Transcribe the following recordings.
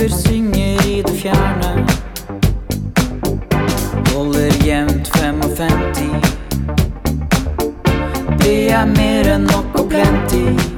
fugler synger i det fjerne. Holder jevnt 55. Det er mer enn nok og plenty.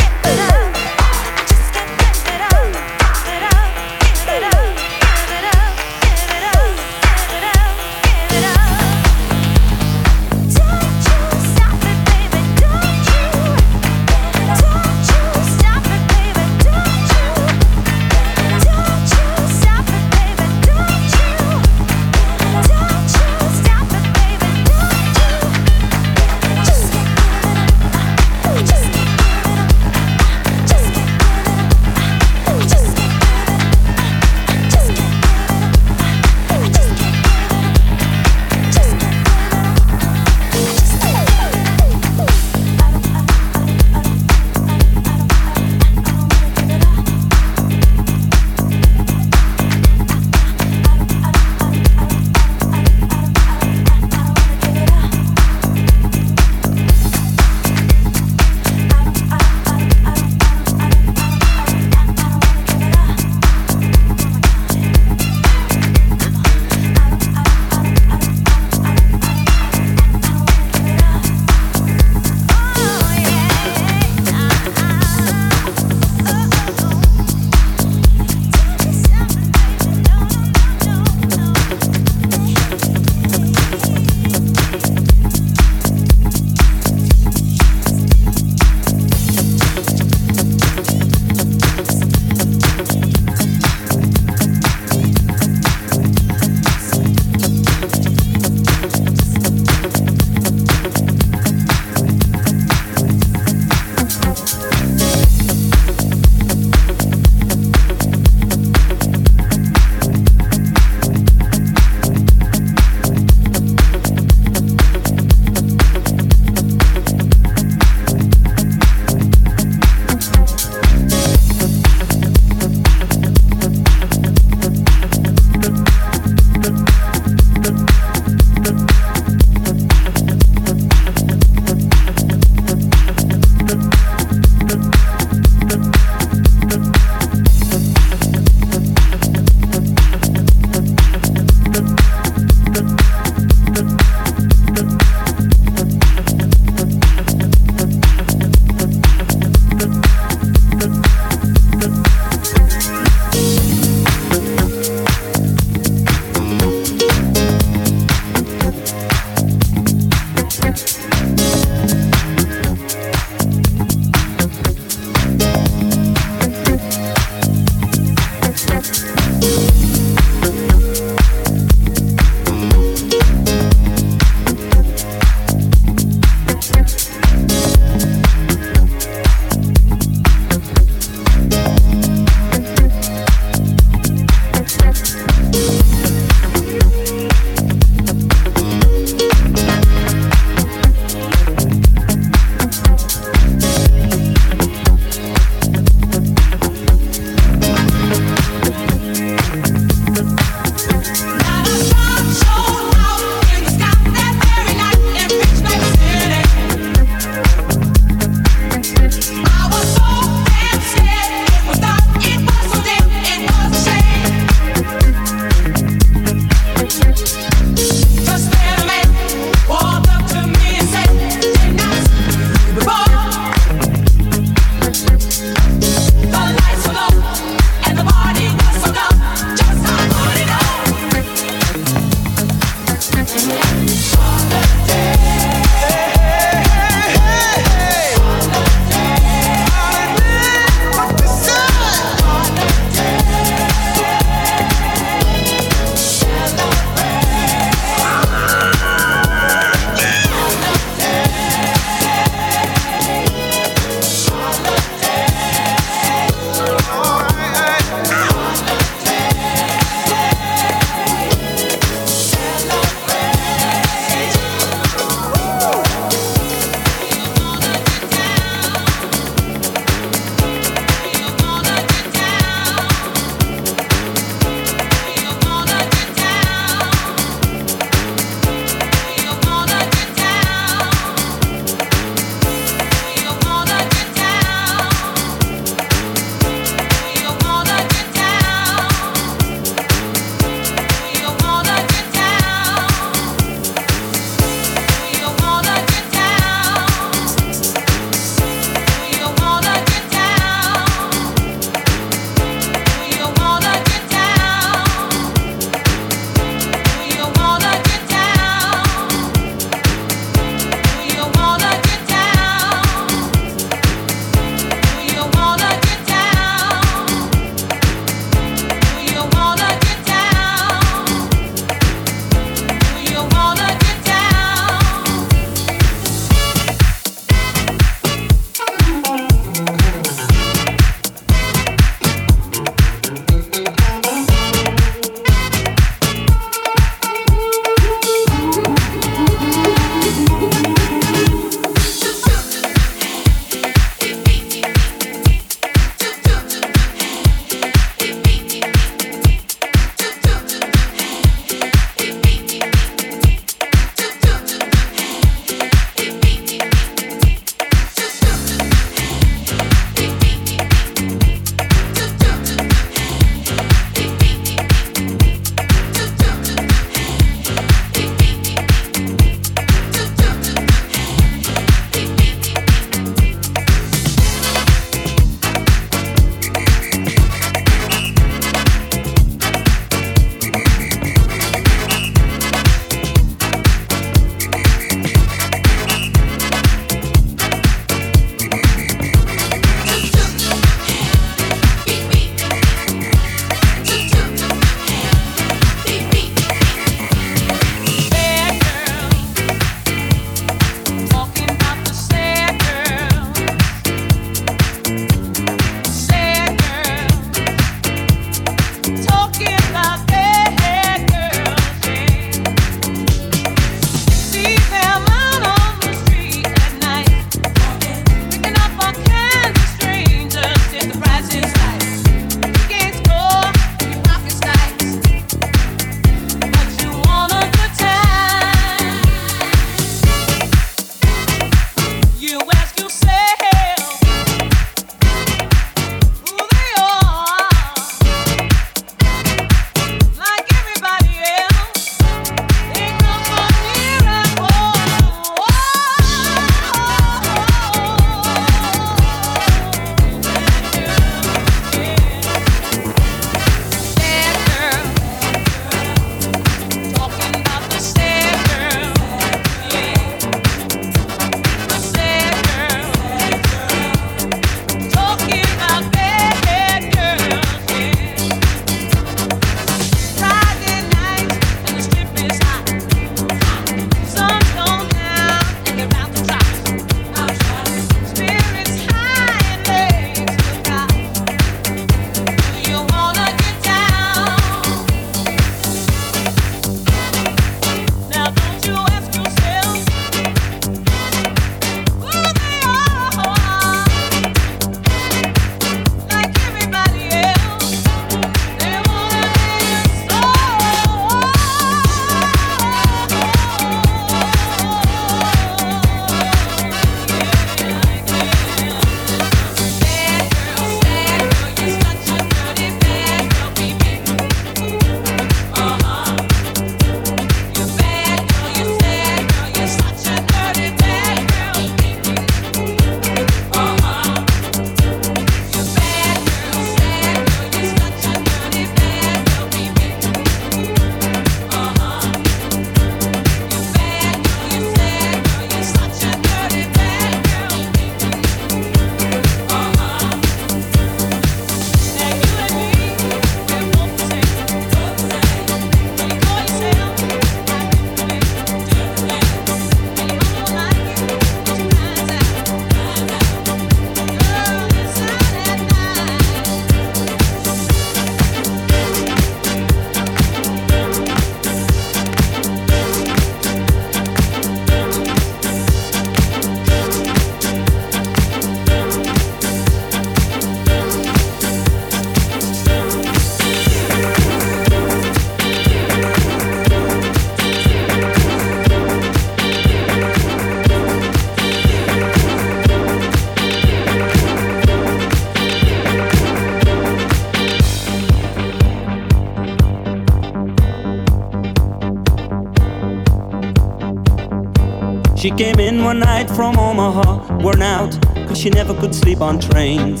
Came in one night from Omaha, worn out, cause she never could sleep on trains.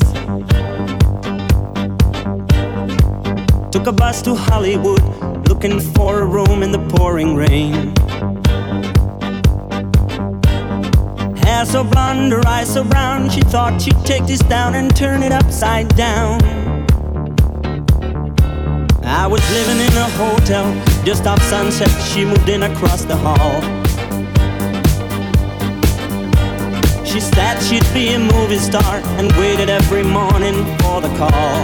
Took a bus to Hollywood, looking for a room in the pouring rain. Hair so blonde, her eyes so brown, she thought she'd take this down and turn it upside down. I was living in a hotel just off sunset, she moved in across the hall. She said she'd be a movie star and waited every morning for the call.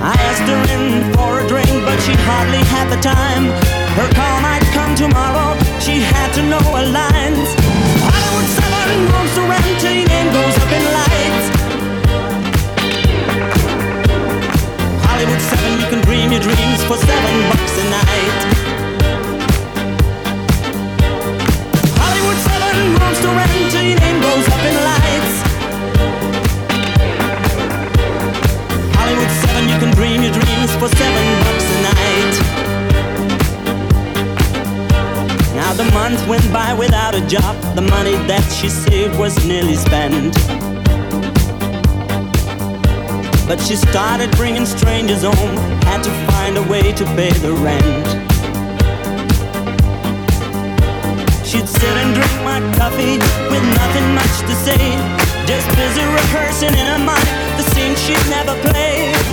I asked her in for a drink, but she hardly had the time. Her call might come tomorrow, she had to know her lines. Hollywood 7 rooms to rent till your name goes up in lights. Hollywood 7, you can dream your dreams for seven bucks for seven bucks a night. Now the month went by without a job. The money that she saved was nearly spent. But she started bringing strangers home, had to find a way to pay the rent. She'd sit and drink my coffee with nothing much to say. Just busy rehearsing in her mind the scene she'd never play.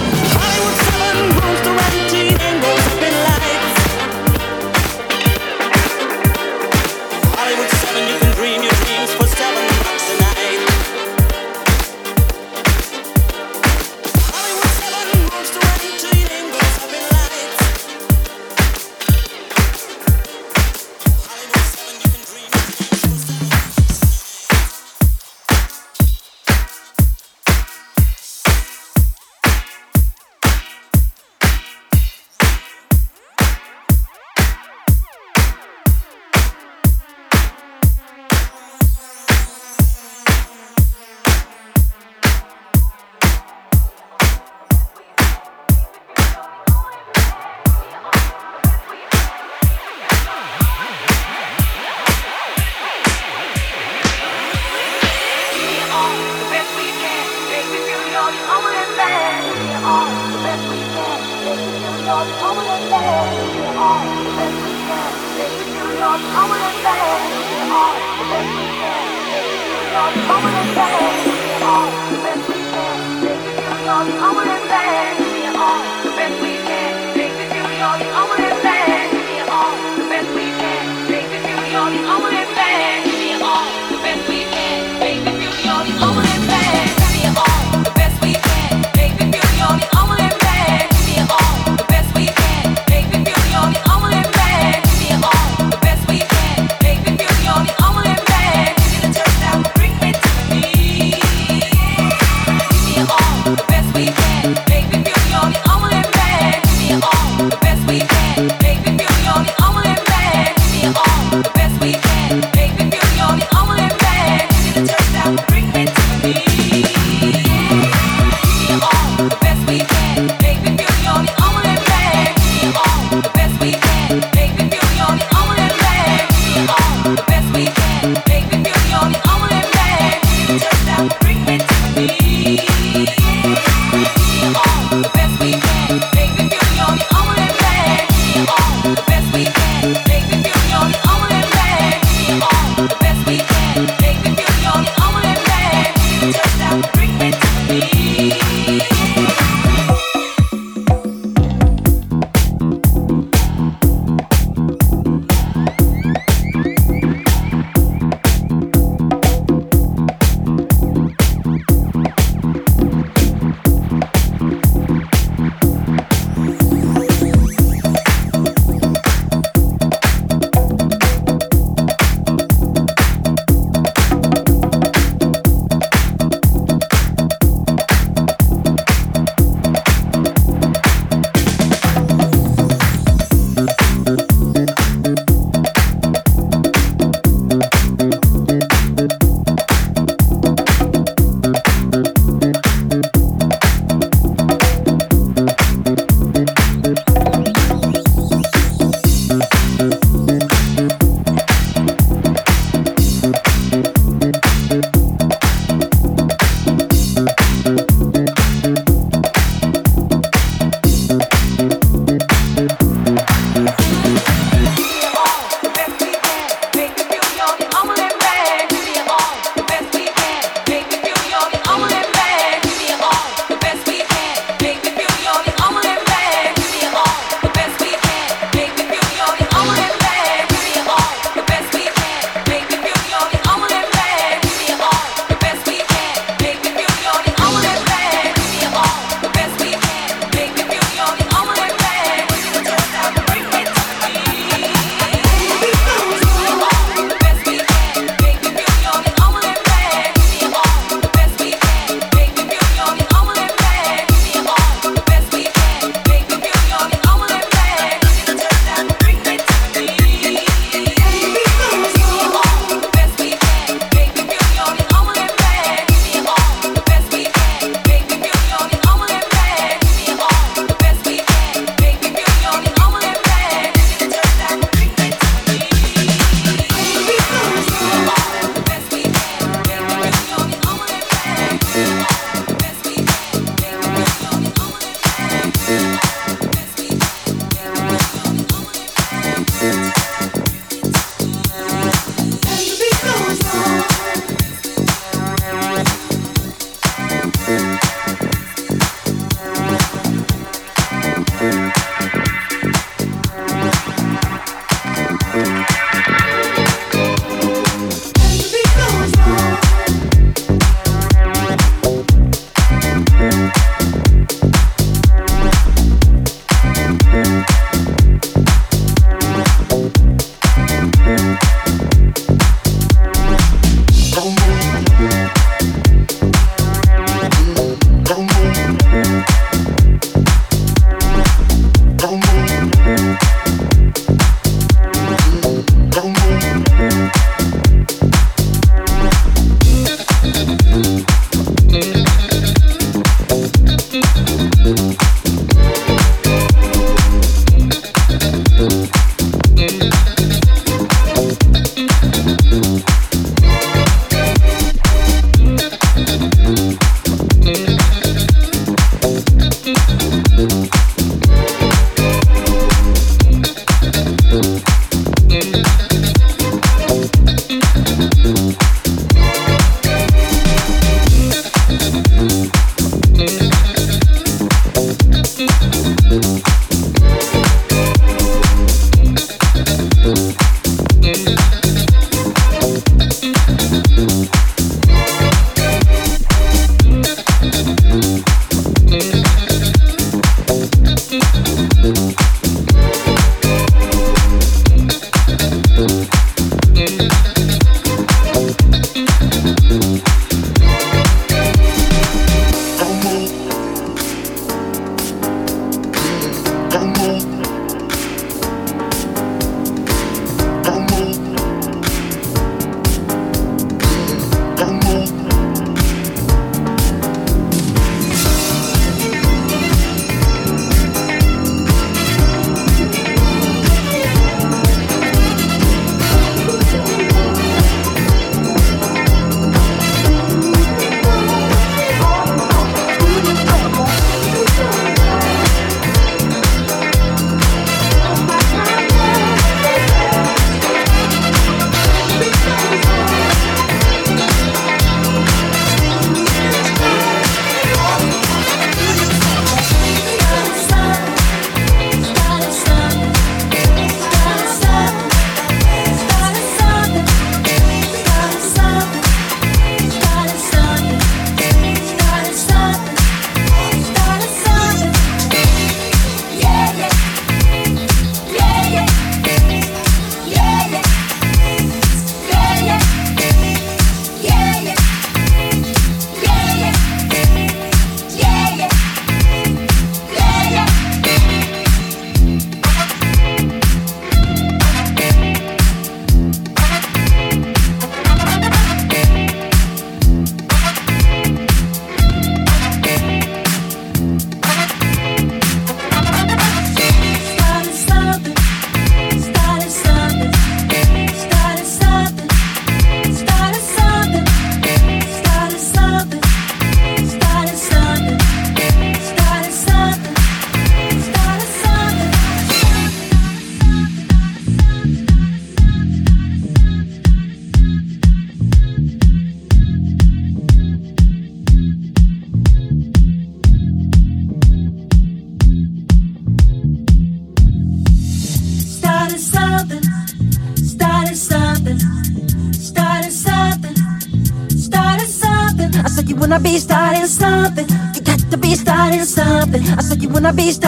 Wanna